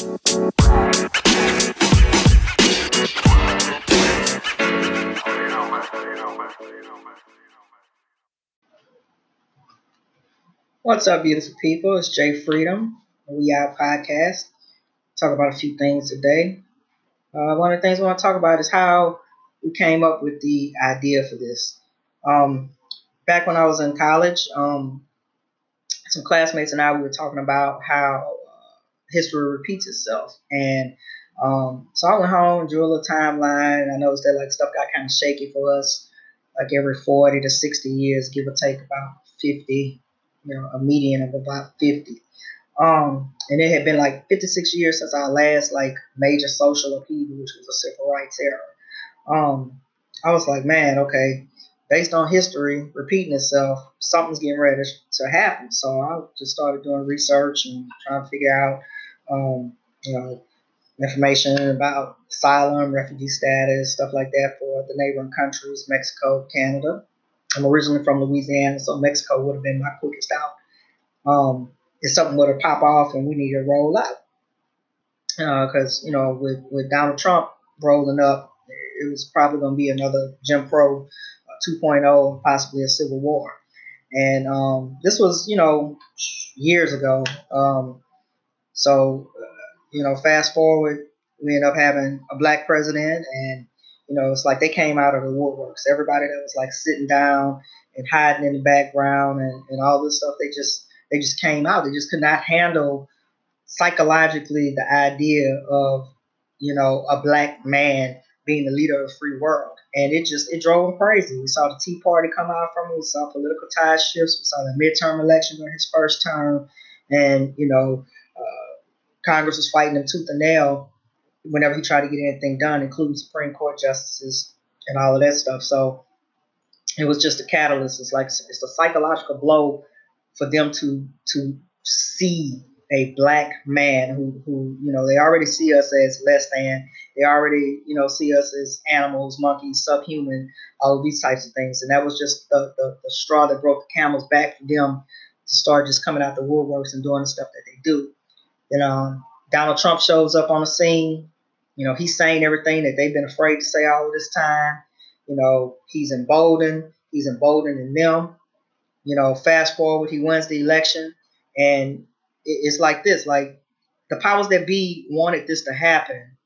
What's up, beautiful people? It's Jay Freedom, We Out Podcast. Talk about a few things today. Uh, one of the things I want to talk about is how we came up with the idea for this. Um, back when I was in college, um, some classmates and I we were talking about how history repeats itself, and um, so I went home, drew a little timeline. I noticed that like stuff got kind of shaky for us, like every 40 to 60 years, give or take about 50 you know, a median of about 50. Um, and it had been like 56 years since our last like major social upheaval, which was a civil rights era. Um, I was like, man, okay, based on history repeating itself, something's getting ready to happen. So I just started doing research and trying to figure out, um, you know, information about asylum, refugee status, stuff like that for the neighboring countries, Mexico, Canada. I'm originally from Louisiana, so Mexico would have been my quickest out. Um, if something were to pop off and we need to roll out, because uh, you know, with with Donald Trump rolling up, it was probably going to be another Jim Crow uh, 2.0, possibly a civil war. And um, this was, you know, years ago. Um, so, uh, you know, fast forward, we end up having a black president, and you know, it's like they came out of the woodworks. Everybody that was like sitting down and hiding in the background and, and all this stuff, they just they just came out. They just could not handle psychologically the idea of, you know, a black man being the leader of the free world. And it just it drove them crazy. We saw the Tea Party come out from it. We saw political tide shifts. We saw the midterm election during his first term, and you know, Congress was fighting him tooth and nail whenever he tried to get anything done, including Supreme Court justices and all of that stuff. So it was just a catalyst. It's like it's a psychological blow for them to to see a black man who who you know they already see us as less than they already you know see us as animals monkeys subhuman all of these types of things and that was just the, the, the straw that broke the camel's back for them to start just coming out the woodworks and doing the stuff that they do you um, know Donald Trump shows up on the scene. You know, he's saying everything that they've been afraid to say all this time. You know, he's emboldened. He's emboldening them. You know, fast forward, he wins the election, and it's like this: like the powers that be wanted this to happen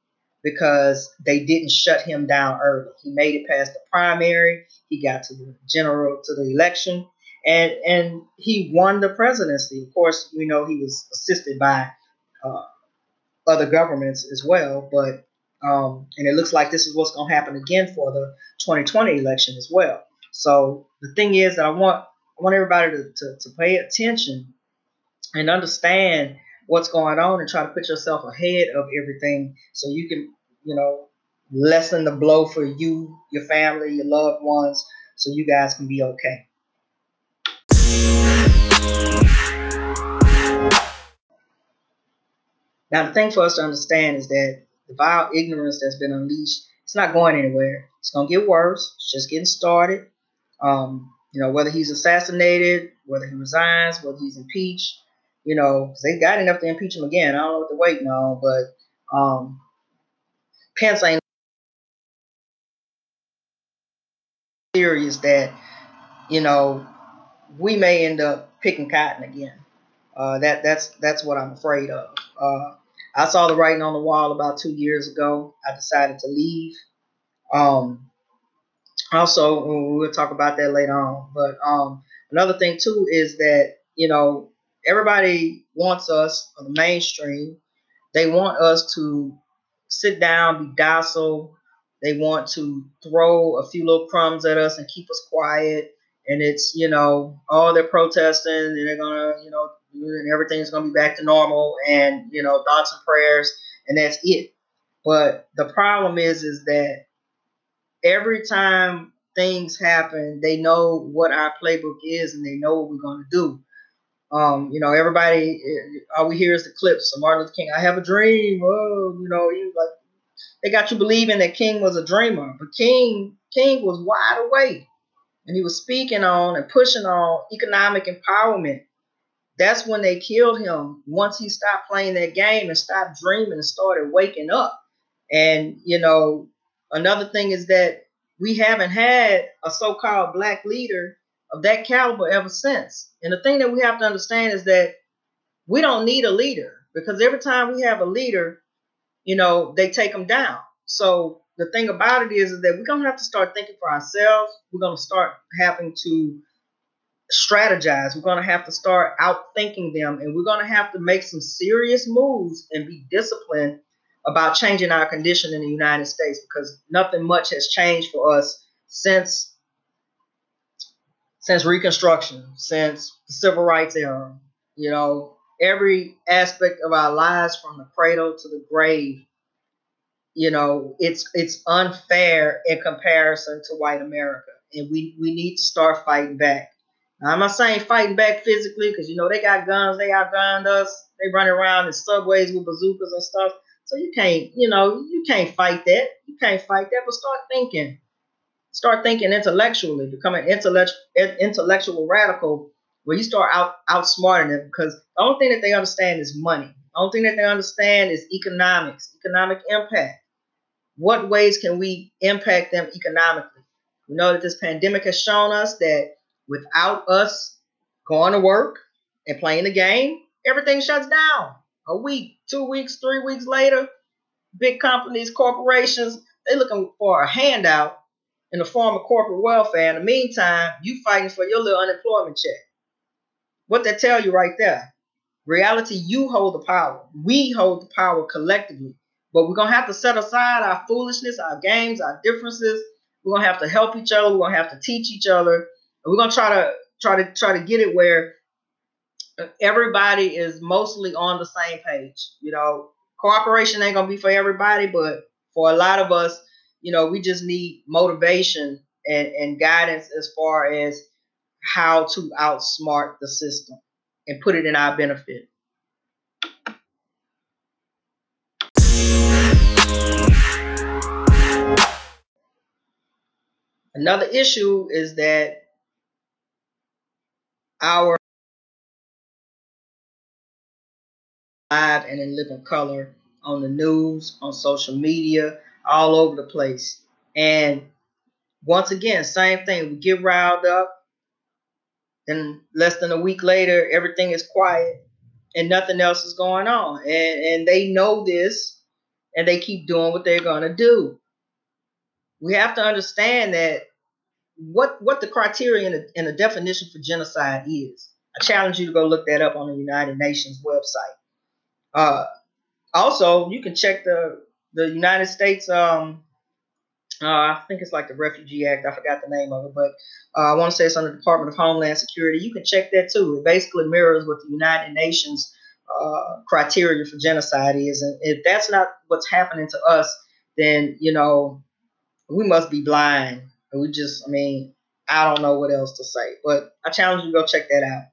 because they didn't shut him down early. He made it past the primary. He got to the general to the election, and and he won the presidency. Of course, we know he was assisted by uh, other governments as well. But um, and it looks like this is what's going to happen again for the 2020 election as well. So the thing is that I want I want everybody to, to, to pay attention and understand what's going on and try to put yourself ahead of everything so you can you know lessen the blow for you, your family, your loved ones, so you guys can be okay. Now, the thing for us to understand is that the vile ignorance that's been unleashed, it's not going anywhere. It's going to get worse. It's just getting started. Um, you know, whether he's assassinated, whether he resigns, whether he's impeached, you know, they got enough to impeach him again. I don't know what they're waiting on, but um, Pence ain't serious that, you know, we may end up picking cotton again. Uh, that that's that's what I'm afraid of. Uh, I saw the writing on the wall about two years ago. I decided to leave. Um, also, we'll talk about that later on. But um, another thing too is that you know everybody wants us, on the mainstream, they want us to sit down, be docile. They want to throw a few little crumbs at us and keep us quiet. And it's you know, oh, they're protesting and they're gonna you know and everything's going to be back to normal and you know thoughts and prayers and that's it. But the problem is is that every time things happen they know what our playbook is and they know what we're going to do. Um, you know everybody all we hear is the clips of martin luther king i have a dream oh you know like they got you believing that king was a dreamer but king king was wide awake and he was speaking on and pushing on economic empowerment that's when they killed him. Once he stopped playing that game and stopped dreaming and started waking up. And you know, another thing is that we haven't had a so-called black leader of that caliber ever since. And the thing that we have to understand is that we don't need a leader because every time we have a leader, you know, they take them down. So the thing about it is, is that we're gonna have to start thinking for ourselves. We're gonna start having to strategize. We're gonna have to start outthinking them, and we're gonna have to make some serious moves and be disciplined about changing our condition in the United States because nothing much has changed for us since since Reconstruction, since the Civil Rights era. You know, every aspect of our lives from the cradle to the grave you know it's it's unfair in comparison to white america and we we need to start fighting back i'm not saying fighting back physically because you know they got guns they outgunned us they run around in subways with bazookas and stuff. So you can't you know you can't fight that. You can't fight that but start thinking. Start thinking intellectually. Become an intellectual intellectual radical where you start out outsmarting them because the only thing that they understand is money. The only thing that they understand is economics economic impact. What ways can we impact them economically? We know that this pandemic has shown us that without us going to work and playing the game, everything shuts down. A week, two weeks, three weeks later, big companies, corporations, they're looking for a handout in the form of corporate welfare. In the meantime, you fighting for your little unemployment check. What they tell you right there? Reality, you hold the power. We hold the power collectively. But we're gonna have to set aside our foolishness, our games, our differences. We're gonna have to help each other. We're gonna have to teach each other. And we're gonna try to try to try to get it where everybody is mostly on the same page. You know, cooperation ain't gonna be for everybody, but for a lot of us, you know, we just need motivation and, and guidance as far as how to outsmart the system and put it in our benefit. Another issue is that our live and in living color on the news, on social media, all over the place. And once again, same thing. We get riled up, and less than a week later, everything is quiet and nothing else is going on. And, and they know this and they keep doing what they're going to do we have to understand that what what the criteria and the, and definition for genocide is. I challenge you to go look that up on the United Nations website. Uh, also, you can check the the United States. Um, uh, I think it's like the Refugee Act. I forgot the name of it, but uh, I want to say it's under the Department of Homeland Security. You can check that too. It basically mirrors what the United Nations uh, criteria for genocide is, and if that's not what's happening to us, then you know we must be blind. We just, I mean, I don't know what else to say, but I challenge you to go check that out.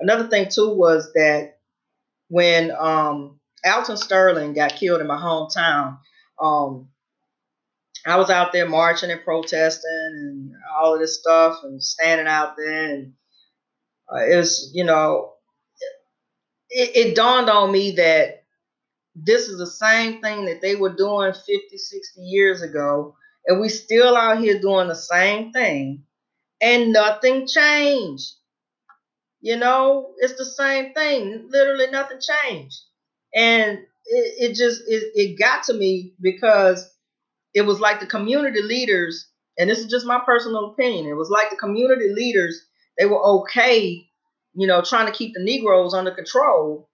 Another thing too was that when um, Alton Sterling got killed in my hometown, um, I was out there marching and protesting and all of this stuff and standing out there and uh, it was, you know, it, it dawned on me that this is the same thing that they were doing 50, 60 years ago and we still out here doing the same thing and nothing changed. You know, it's the same thing. Literally nothing changed. And it, it just it, it got to me because it was like the community leaders, and this is just my personal opinion. It was like the community leaders, they were okay, you know, trying to keep the Negroes under control,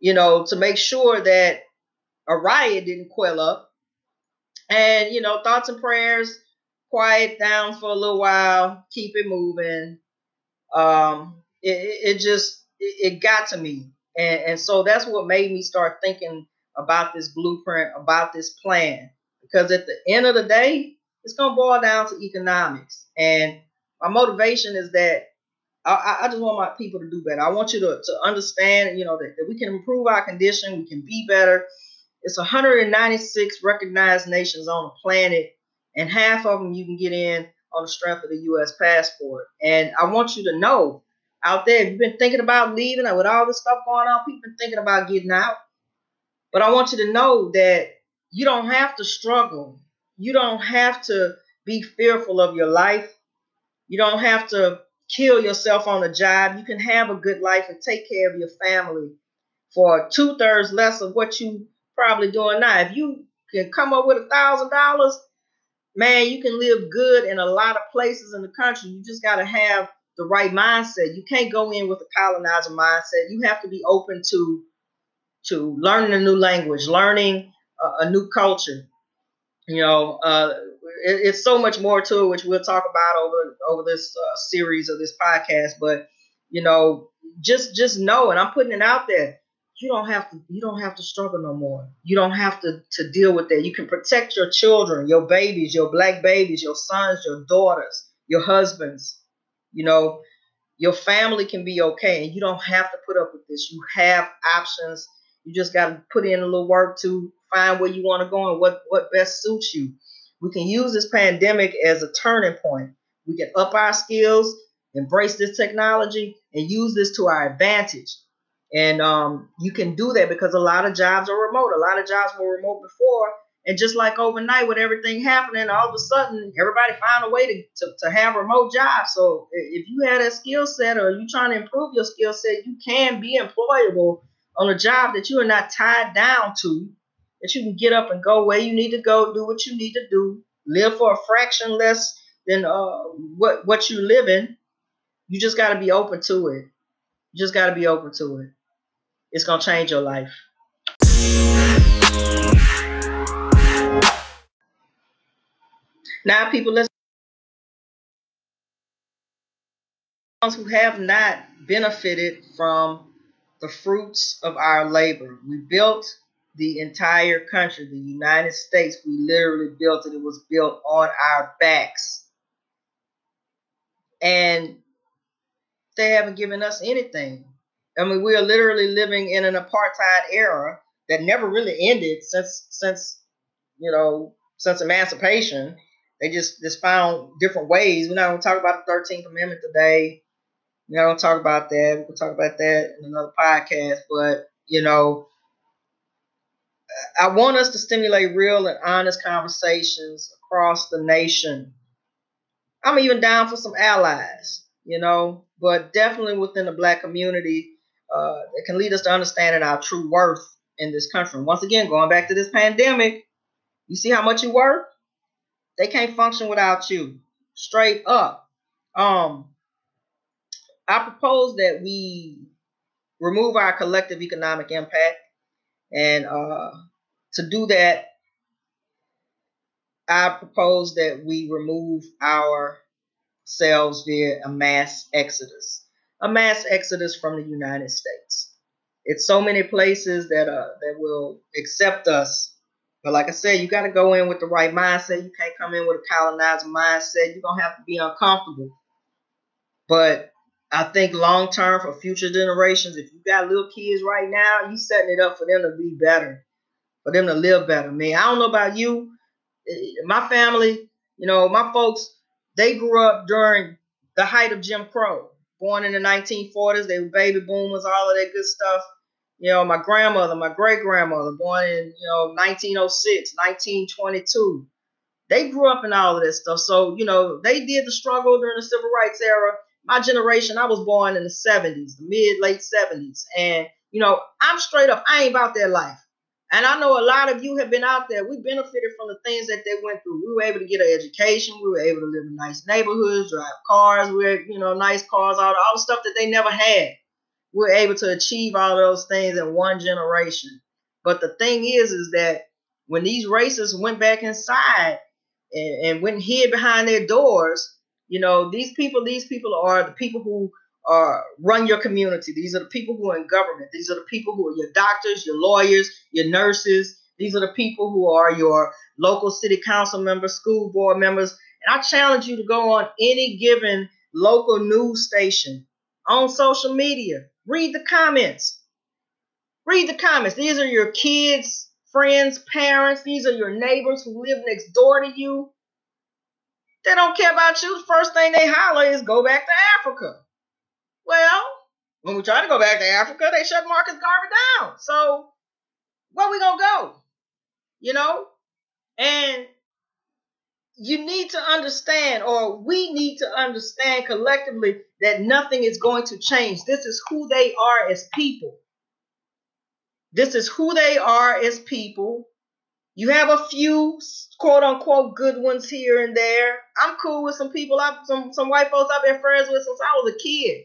you know, to make sure that a riot didn't quell up and, you know, thoughts and prayers, quiet down for a little while, keep it moving. Um, it, it just, it, got to me. And, and so that's what made me start thinking about this blueprint, about this plan. Because at the end of the day, it's going to boil down to economics. And my motivation is that I, I, just want my people to do better. I want you to, to understand, you know, that, that we can improve our condition, we can be better, it's 196 recognized nations on the planet, and half of them you can get in on the strength of the U.S. passport. And I want you to know out there. If you've been thinking about leaving or with all this stuff going on, people been thinking about getting out. But I want you to know that you don't have to struggle. You don't have to be fearful of your life. You don't have to kill yourself on a job. You can have a good life and take care of your family for two thirds less of what you probably doing now. If you can come up with a thousand dollars, man, you can live good in a lot of places in the country. You just got to have the right mindset. You can't go in with a colonizer mindset. You have to be open to to learning a new language, learning a, a new culture. You know, uh, it, it's so much more to it, which we'll talk about over over this uh, series of this podcast. But you know, just just know, and I'm putting it out there. You don't have to. You don't have to struggle no more. You don't have to to deal with that. You can protect your children, your babies, your black babies, your sons, your daughters, your husbands. You know, your family can be okay, and you don't have to put up with this. You have options. You just got to put in a little work to find where you want to go and what what best suits you. We can use this pandemic as a turning point. We can up our skills, embrace this technology, and use this to our advantage. And um, you can do that because a lot of jobs are remote. A lot of jobs were remote before. And just like overnight with everything happening, all of a sudden everybody found a way to, to, to have remote jobs. So if you had a skill set or you're trying to improve your skill set, you can be employable on a job that you are not tied down to that you can get up and go where you need to go, do what you need to do, live for a fraction less than uh, what what you live in. You just got to be open to it. You just got to be open to it. It's gonna change your life. Now, people, let's who have not benefited from the fruits of our labor. We built the entire country, the United States. We literally built it. It was built on our backs. And they haven't given us anything. I mean, we are literally living in an apartheid era that never really ended since since you know since emancipation. They just just found different ways. We're not going to talk about the Thirteenth Amendment today. We're not going to talk about that. We'll talk about that in another podcast. But you know, I want us to stimulate real and honest conversations across the nation. I'm even down for some allies, you know, but definitely within the black community uh, that can lead us to understanding our true worth in this country. Once again, going back to this pandemic, you see how much you worth? They can't function without you. Straight up. Um, I propose that we remove our collective economic impact and uh, to do that, I propose that we remove ourselves via a mass exodus, a mass exodus from the United States. It's so many places that uh, that will accept us, but like I said, you got to go in with the right mindset. You can't come in with a colonizer mindset. You're gonna have to be uncomfortable. But I think long term for future generations, if you got little kids right now, you setting it up for them to be better, for them to live better. Man, I don't know about you. Eh, my family, you know, my folks, they grew up during the height of Jim Crow. Born in the 1940s, they were baby boomers, all of that good stuff. You know, my grandmother, my great grandmother, born in, you know, 1906, 1922. They grew up in all of this stuff. So, you know, they did the struggle during the civil rights era my generation, I was born in the 70s, the mid late 70s. And, you know, I'm straight up, I ain't about that life. And I know a lot of you have been out there. We benefited from the things that they went through. We were able to get an education. We were able to live in nice neighborhoods, drive cars, we had, you know, nice cars, all, all the stuff that they never had. We were able to achieve all those things in one generation. But the thing is, is that when these racists went back inside and, and went hid behind their doors, you know, these people, these people are the people who are run your community. These are the people who are in government. These are the people who are your doctors, your lawyers, your nurses. These are the people who are your local city council members, school board members. And I challenge you to go on any given local news station on social media. Read the comments. Read the comments. These are your kids, friends, parents. These are your neighbors who live next door to you. They don't care about you. The first thing they holler is go back to Africa. Well, when we try to go back to Africa, they shut Marcus Garvey down. So where we gonna go? You know? And you need to understand, or we need to understand collectively that nothing is going to change. This is who they are as people. This is who they are as people. You have a few quote unquote good ones here and there. I'm cool with some people, I've, some some white folks I've been friends with since I was a kid.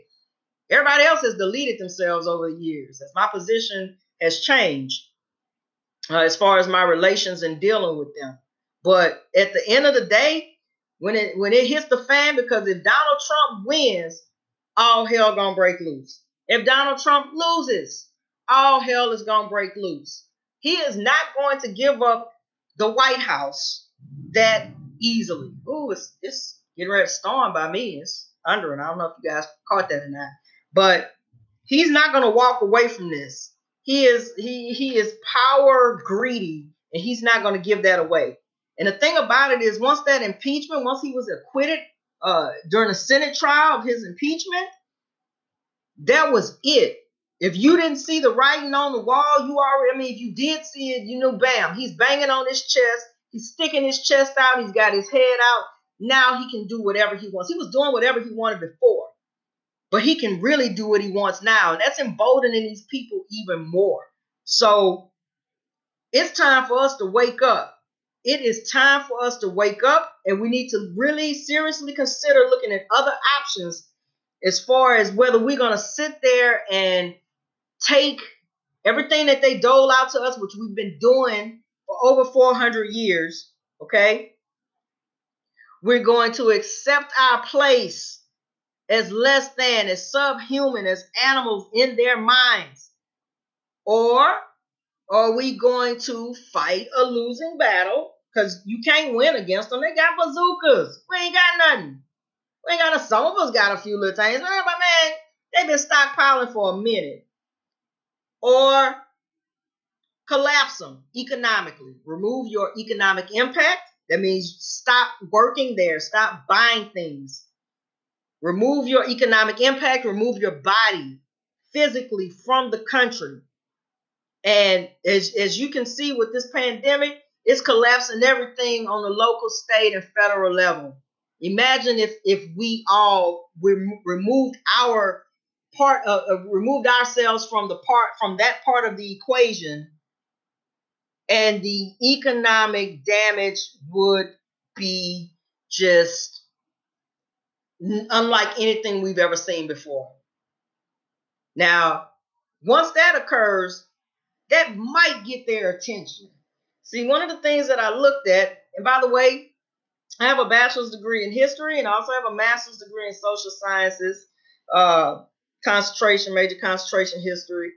Everybody else has deleted themselves over the years as my position has changed uh, as far as my relations and dealing with them. But at the end of the day, when it when it hits the fan, because if Donald Trump wins, all hell gonna break loose. If Donald Trump loses, all hell is gonna break loose. He is not going to give up the White House that easily. Ooh, it's it's getting ready to storm by me. It's under, and I don't know if you guys caught that or not. But he's not gonna walk away from this. He is he he is power greedy, and he's not gonna give that away. And the thing about it is, once that impeachment, once he was acquitted uh, during the Senate trial of his impeachment, that was it. If you didn't see the writing on the wall, you already, I mean, if you did see it, you knew, bam, he's banging on his chest. He's sticking his chest out. He's got his head out. Now he can do whatever he wants. He was doing whatever he wanted before, but he can really do what he wants now. And that's emboldening these people even more. So it's time for us to wake up it is time for us to wake up and we need to really seriously consider looking at other options as far as whether we're going to sit there and take everything that they dole out to us, which we've been doing for over 400 years, okay? We're going to accept our place as less than, as subhuman, as animals in their minds. Or are we going to fight a losing battle because you can't win against them. They got bazookas. We ain't got nothing. We ain't got a, some of us got a few little things, but man, they've been stockpiling for a minute. Or collapse them economically. Remove your economic impact. That means stop working there, stop buying things. Remove your economic impact, remove your body physically from the country. And as, as you can see with this pandemic, it's collapsing everything on the local, state, and federal level. Imagine if if we all rem- removed our part, uh, removed ourselves from the part from that part of the equation, and the economic damage would be just unlike anything we've ever seen before. Now, once that occurs, that might get their attention. See, one of the things that I looked at, and by the way, I have a bachelor's degree in history and I also have a master's degree in social sciences, uh, concentration, major concentration history,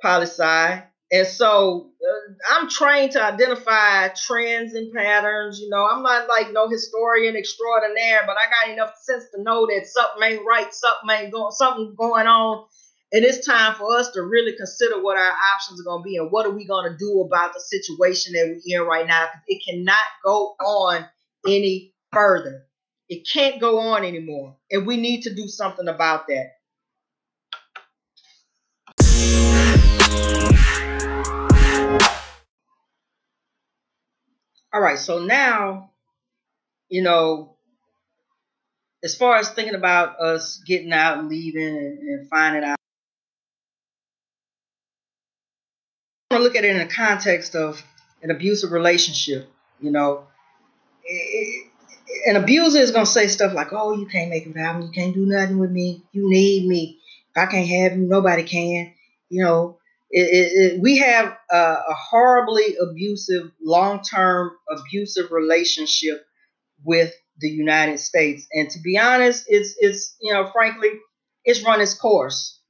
poli sci. And so uh, I'm trained to identify trends and patterns. You know, I'm not like no historian extraordinaire, but I got enough sense to know that something ain't right, something ain't going, something going on and it's time for us to really consider what our options are going to be and what are we going to do about the situation that we're in right now. It cannot go on any further. It can't go on anymore. And we need to do something about that. All right, so now, you know, as far as thinking about us getting out and leaving and, finding out I want to look at it in the context of an abusive relationship. You know, an abuser is going to say stuff like, oh, you can't make it happen. You can't do nothing with me. You need me. If I can't have you, nobody can. You know, it, it, we have a, a horribly abusive, long term abusive relationship with the United States. And to be honest, it's, it's, you know, frankly, it's run its course.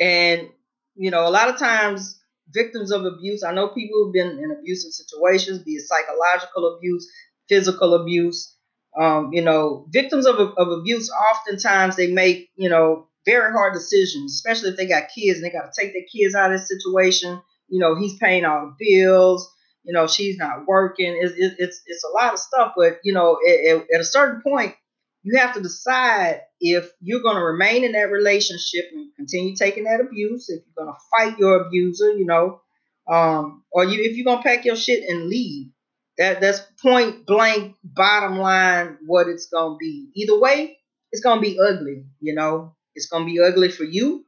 And, you know, a lot of times victims of abuse. I know people who've been in abusive situations, be it psychological abuse, physical abuse. Um, you know, victims of, of abuse, oftentimes they make, you know, very hard decisions, especially if they got kids and they got to take their kids out of the situation. You know, he's paying all the bills. You know, she's not working. It, it, it's it's a lot of stuff, but you know, at, at a certain point, you have to decide if you're going to remain in that relationship and continue taking that abuse, if you're going to fight your abuser, you know, um, or you if you're going to pack your shit and leave. That that's point blank, bottom line, what it's going to be. Either way, it's going to be ugly. You know, it's to be ugly for you,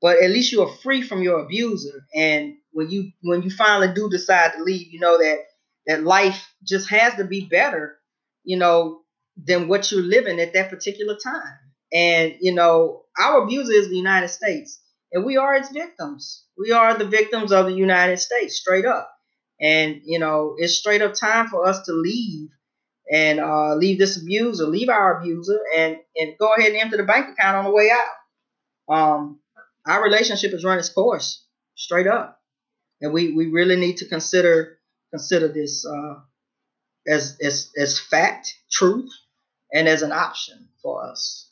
but at least you are free from your abuser. And when you when you finally do decide to leave, you know that that life just has to be better. You know, than what you're living at that particular time. And, you know, our abuser is the United States, and we are its victims. We are the victims of the United States, straight up. And, you know, it's straight up time for us to leave and uh, leave this abuser, leave our abuser, and, and go ahead and empty the bank account on the way out. Um, our relationship has run its course, straight up. And we, we really need to consider consider this uh, as, as, as fact, truth, and as an option for us.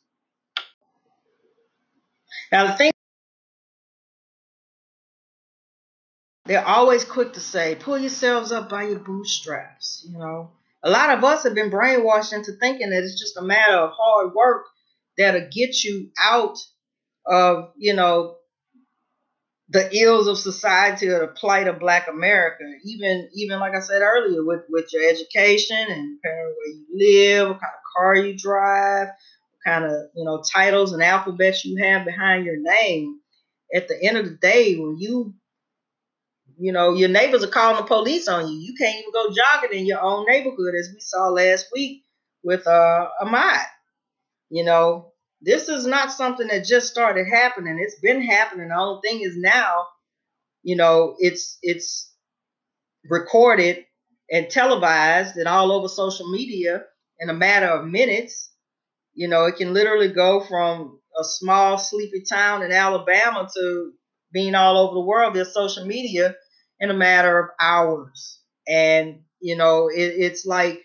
Now, the thing they're always quick to say, pull yourselves up by your bootstraps. You know, a lot of us have been brainwashed into thinking that it's just a matter of hard work that'll get you out of, you know, the ills of society or the plight of black America. Even even like I said earlier, with, with your education and where you live, what kind of car you drive, what kind of you know titles and alphabets you have behind your name. At the end of the day, when you you know your neighbors are calling the police on you, you can't even go jogging in your own neighborhood, as we saw last week with uh, Ahmaud. You know, this is not something that just started happening. It's been happening. The only thing is now, you know, it's it's recorded and televised and all over social media in a matter of minutes. You know, it can literally go from a small sleepy town in Alabama to being all over the world via social media in a matter of hours. And you know, it, it's like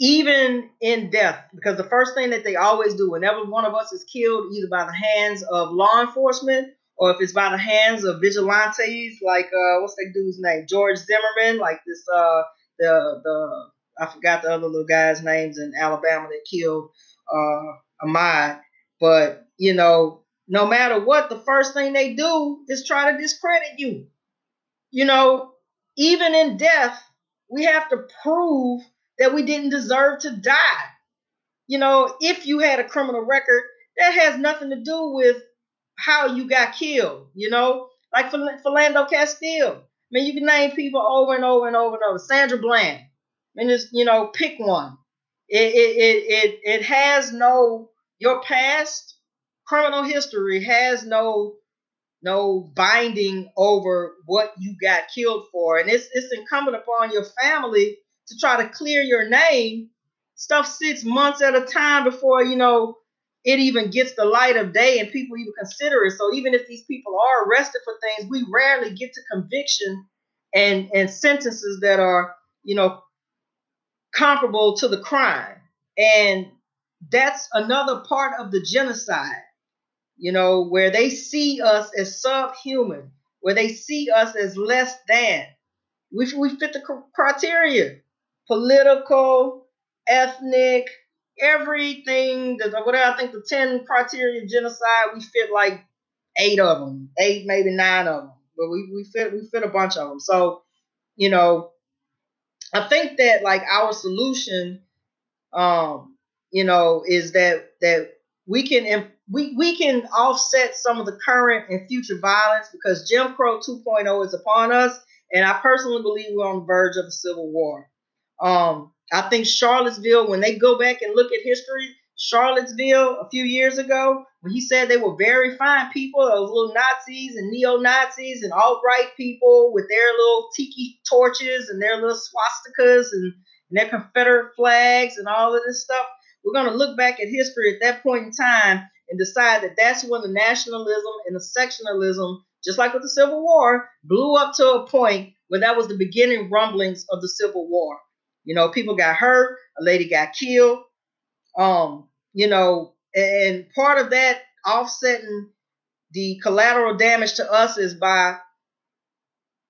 even in death, because the first thing that they always do whenever one of us is killed, either by the hands of law enforcement or if it's by the hands of vigilantes, like uh, what's that dude's name, George Zimmerman, like this uh, the the I forgot the other little guys' names in Alabama that killed uh, Ahmaud, but you know, no matter what, the first thing they do is try to discredit you. You know, even in death, we have to prove that we didn't deserve to die. You know, if you had a criminal record, that has nothing to do with how you got killed, you know? Like Philando Castile. I mean, you can name people over and over and over and over. Sandra Bland. I mean, just, you know, pick one. It, it, it, it, it has no, your past criminal history has no no binding over what you got killed for. And it's it's incumbent upon your family to try to clear your name, stuff sits months at a time before you know it even gets the light of day and people even consider it. So even if these people are arrested for things, we rarely get to conviction and and sentences that are you know comparable to the crime. And that's another part of the genocide, you know, where they see us as subhuman, where they see us as less than. We, we fit the criteria political, ethnic, everything. Whatever I think the 10 criteria genocide, we fit like eight of them, eight, maybe nine of them. But we, we fit we fit a bunch of them. So, you know, I think that like our solution, um, you know, is that that we can we we can offset some of the current and future violence because Jim Crow 2.0 is upon us, and I personally believe we're on the verge of a civil war. Um, I think Charlottesville, when they go back and look at history, Charlottesville a few years ago, when he said they were very fine people, those little Nazis and neo Nazis and alt right people with their little tiki torches and their little swastikas and, and their Confederate flags and all of this stuff. We're going to look back at history at that point in time and decide that that's when the nationalism and the sectionalism, just like with the Civil War, blew up to a point where that was the beginning rumblings of the Civil War. You know, people got hurt, a lady got killed. Um, you know, and part of that offsetting the collateral damage to us is by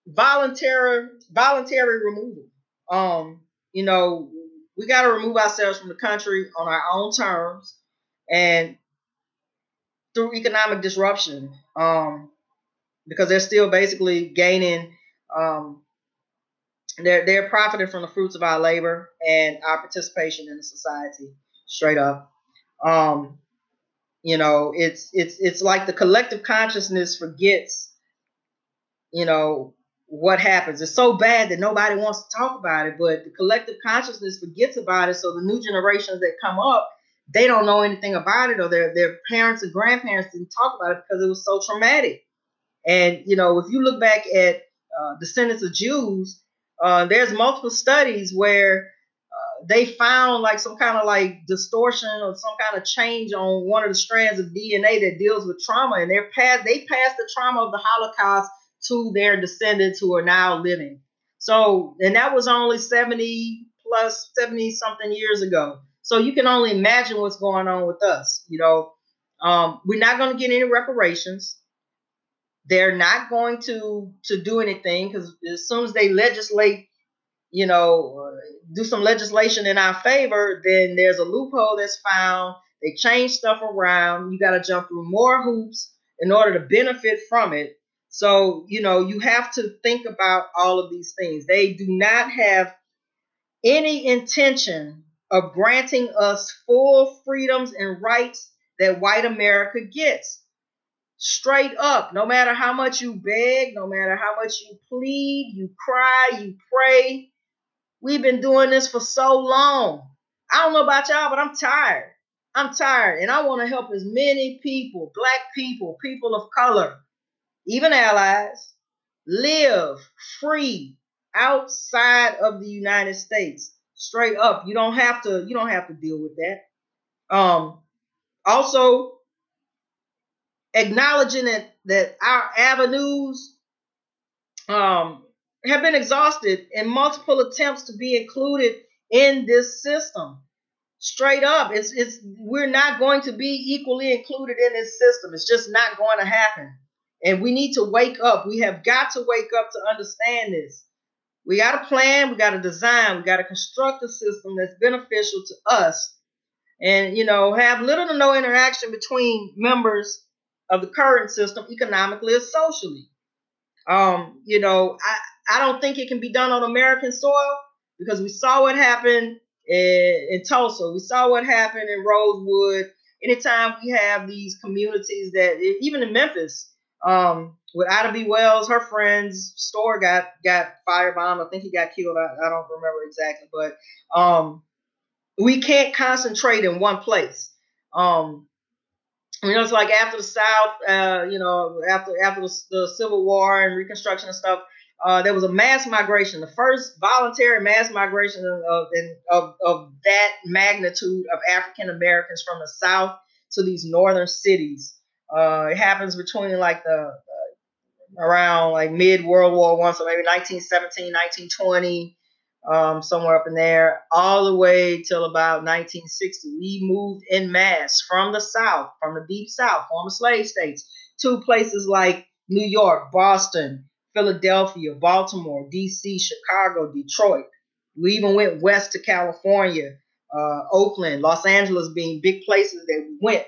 voluntary voluntary removal. Um, you know, we got to remove ourselves from the country on our own terms and through economic disruption um, because they're still basically gaining um, they're they're profiting from the fruits of our labor and our participation in the society straight up. Um, you know it's it's it's like the collective consciousness forgets you know what happens. It's so bad that nobody wants to talk about it but the collective consciousness forgets about it so the new generations that come up they don't know anything about it or their their parents and grandparents didn't talk about it because it was so traumatic and you know if you look back at uh, descendants of jews uh, there's multiple studies where uh, they found like some kind of like distortion or some kind of change on one of the strands of DNA that deals with trauma, and they're past they passed the trauma of the Holocaust to their descendants who are now living. So, and that was only 70 plus 70 something years ago. So you can only imagine what's going on with us. You know, um, we're not going to get any reparations. They're not going to to do anything because as soon as they legislate, you know, do some legislation in our favor, then there's a loophole that's found. They change stuff around. You got to jump through more hoops in order to benefit from it. So, you know, you have to think about all of these things. They do not have any intention of granting us full freedoms and rights that white America gets straight up. No matter how much you beg, no matter how much you plead, you cry, you pray. We've been doing this for so long. I don't know about y'all, but I'm tired. I'm tired. And I want to help as many people, black people, people of color, even allies, live free outside of the United States. Straight up. You don't have to, you don't have to deal with that. Um, also, acknowledging that that our avenues um, have been exhausted in multiple attempts to be included in this system. Straight up, it's it's we're not going to be equally included in this system. It's just not going to happen. And we need to wake up. We have got to wake up to understand this. We got to plan, we got to design, we got to construct a system that's beneficial to us and you know have little to no interaction between members of the current system economically or socially. Um, you know, I, I don't think it can be done on American soil because we saw what happened in, in Tulsa. We saw what happened in Rosewood. Anytime we have these communities that, even in Memphis, um, with Ida B. Wells, her friend's store got got firebombed. I think he got killed. I, I don't remember exactly, but um, we can't concentrate in one place. Um, you know, it's like after the South, uh, you know, after after the, the, Civil War and Reconstruction and stuff, uh, there was a mass migration, the first voluntary mass migration of, of, of that magnitude of African Americans from the South to these northern cities. Uh, it happens between like the uh, around like mid World War One, so maybe 1917, 1920 um, somewhere up in there, all the way till about 1960. We moved in mass from the South, from the deep South, former slave states, to places like New York, Boston, Philadelphia, Baltimore, D.C., Chicago, Detroit. We even went west to California, uh, Oakland, Los Angeles being big places that we went.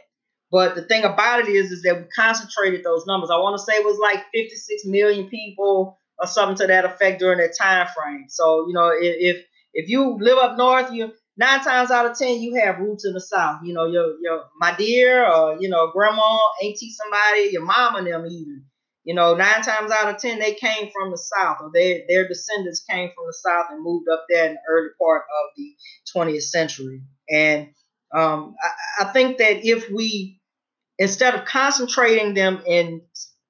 But the thing about it is, is that we concentrated those numbers. I want to say it was like 56 million people or something to that effect during that time frame. So you know, if if you live up north, you nine times out of ten you have roots in the south. You know, your your my dear or you know grandma, auntie, somebody, your mom and them even. You know, nine times out of ten they came from the south, or their their descendants came from the south and moved up there in the early part of the 20th century. And um, I, I think that if we instead of concentrating them in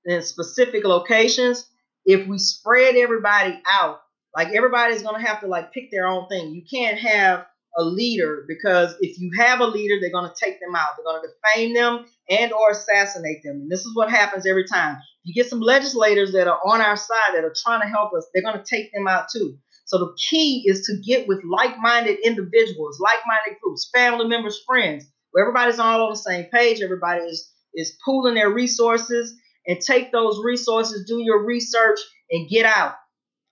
in specific locations, if we spread everybody out, like everybody's gonna have to like pick their own thing. You can't have a leader because if you have a leader, they're gonna take them out. They're gonna defame them and or assassinate them. And this is what happens every time. You get some legislators that are on our side that are trying to help us, they're gonna take them out too. So the key is to get with like-minded individuals, like-minded groups, family members, friends, where everybody's all on the same page, everybody is is pooling their resources and take those resources, do your research, and get out.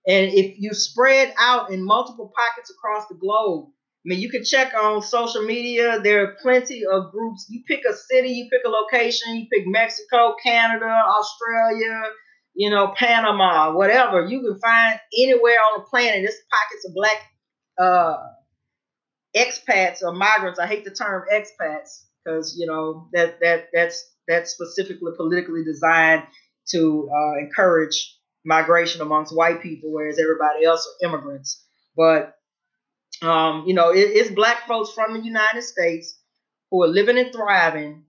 And if you spread out in multiple pockets across the globe, I mean, you can check on social media. There are plenty of groups. You pick a city, you pick a location, you pick Mexico, Canada, Australia, you know, Panama, whatever. You can find anywhere on the planet. There's pockets of black uh, expats or migrants. I hate the term expats because you know that that that's that's specifically politically designed to uh, encourage migration amongst white people, whereas everybody else are immigrants. But um, you know, it, it's black folks from the United States who are living and thriving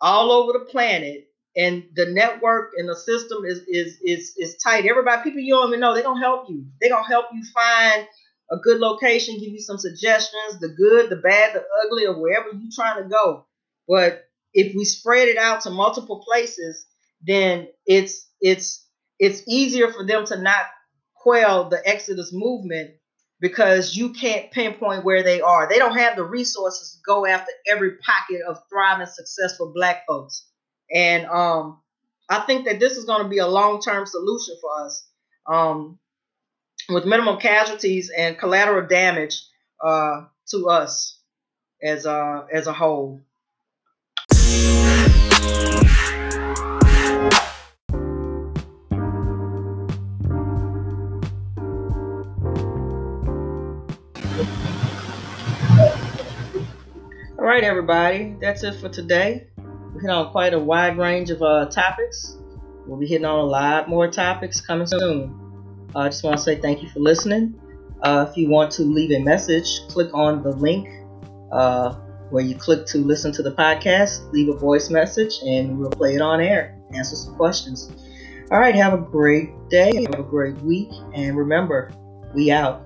all over the planet, and the network and the system is is is is tight. Everybody, people you don't even know, they're gonna help you. They're gonna help you find a good location, give you some suggestions, the good, the bad, the ugly, or wherever you're trying to go. But if we spread it out to multiple places, then it's it's it's easier for them to not quell the exodus movement because you can't pinpoint where they are. They don't have the resources to go after every pocket of thriving, successful black folks. And um, I think that this is going to be a long-term solution for us. Um, with minimum casualties and collateral damage uh, to us as a, as a whole. All right, everybody, that's it for today. Hit on quite a wide range of uh, topics. We'll be hitting on a lot more topics coming soon. I just want to say thank you for listening. Uh, if you want to leave a message, click on the link uh, where you click to listen to the podcast, leave a voice message, and we'll play it on air, answer some questions. All right, have a great day, have a great week, and remember, we out.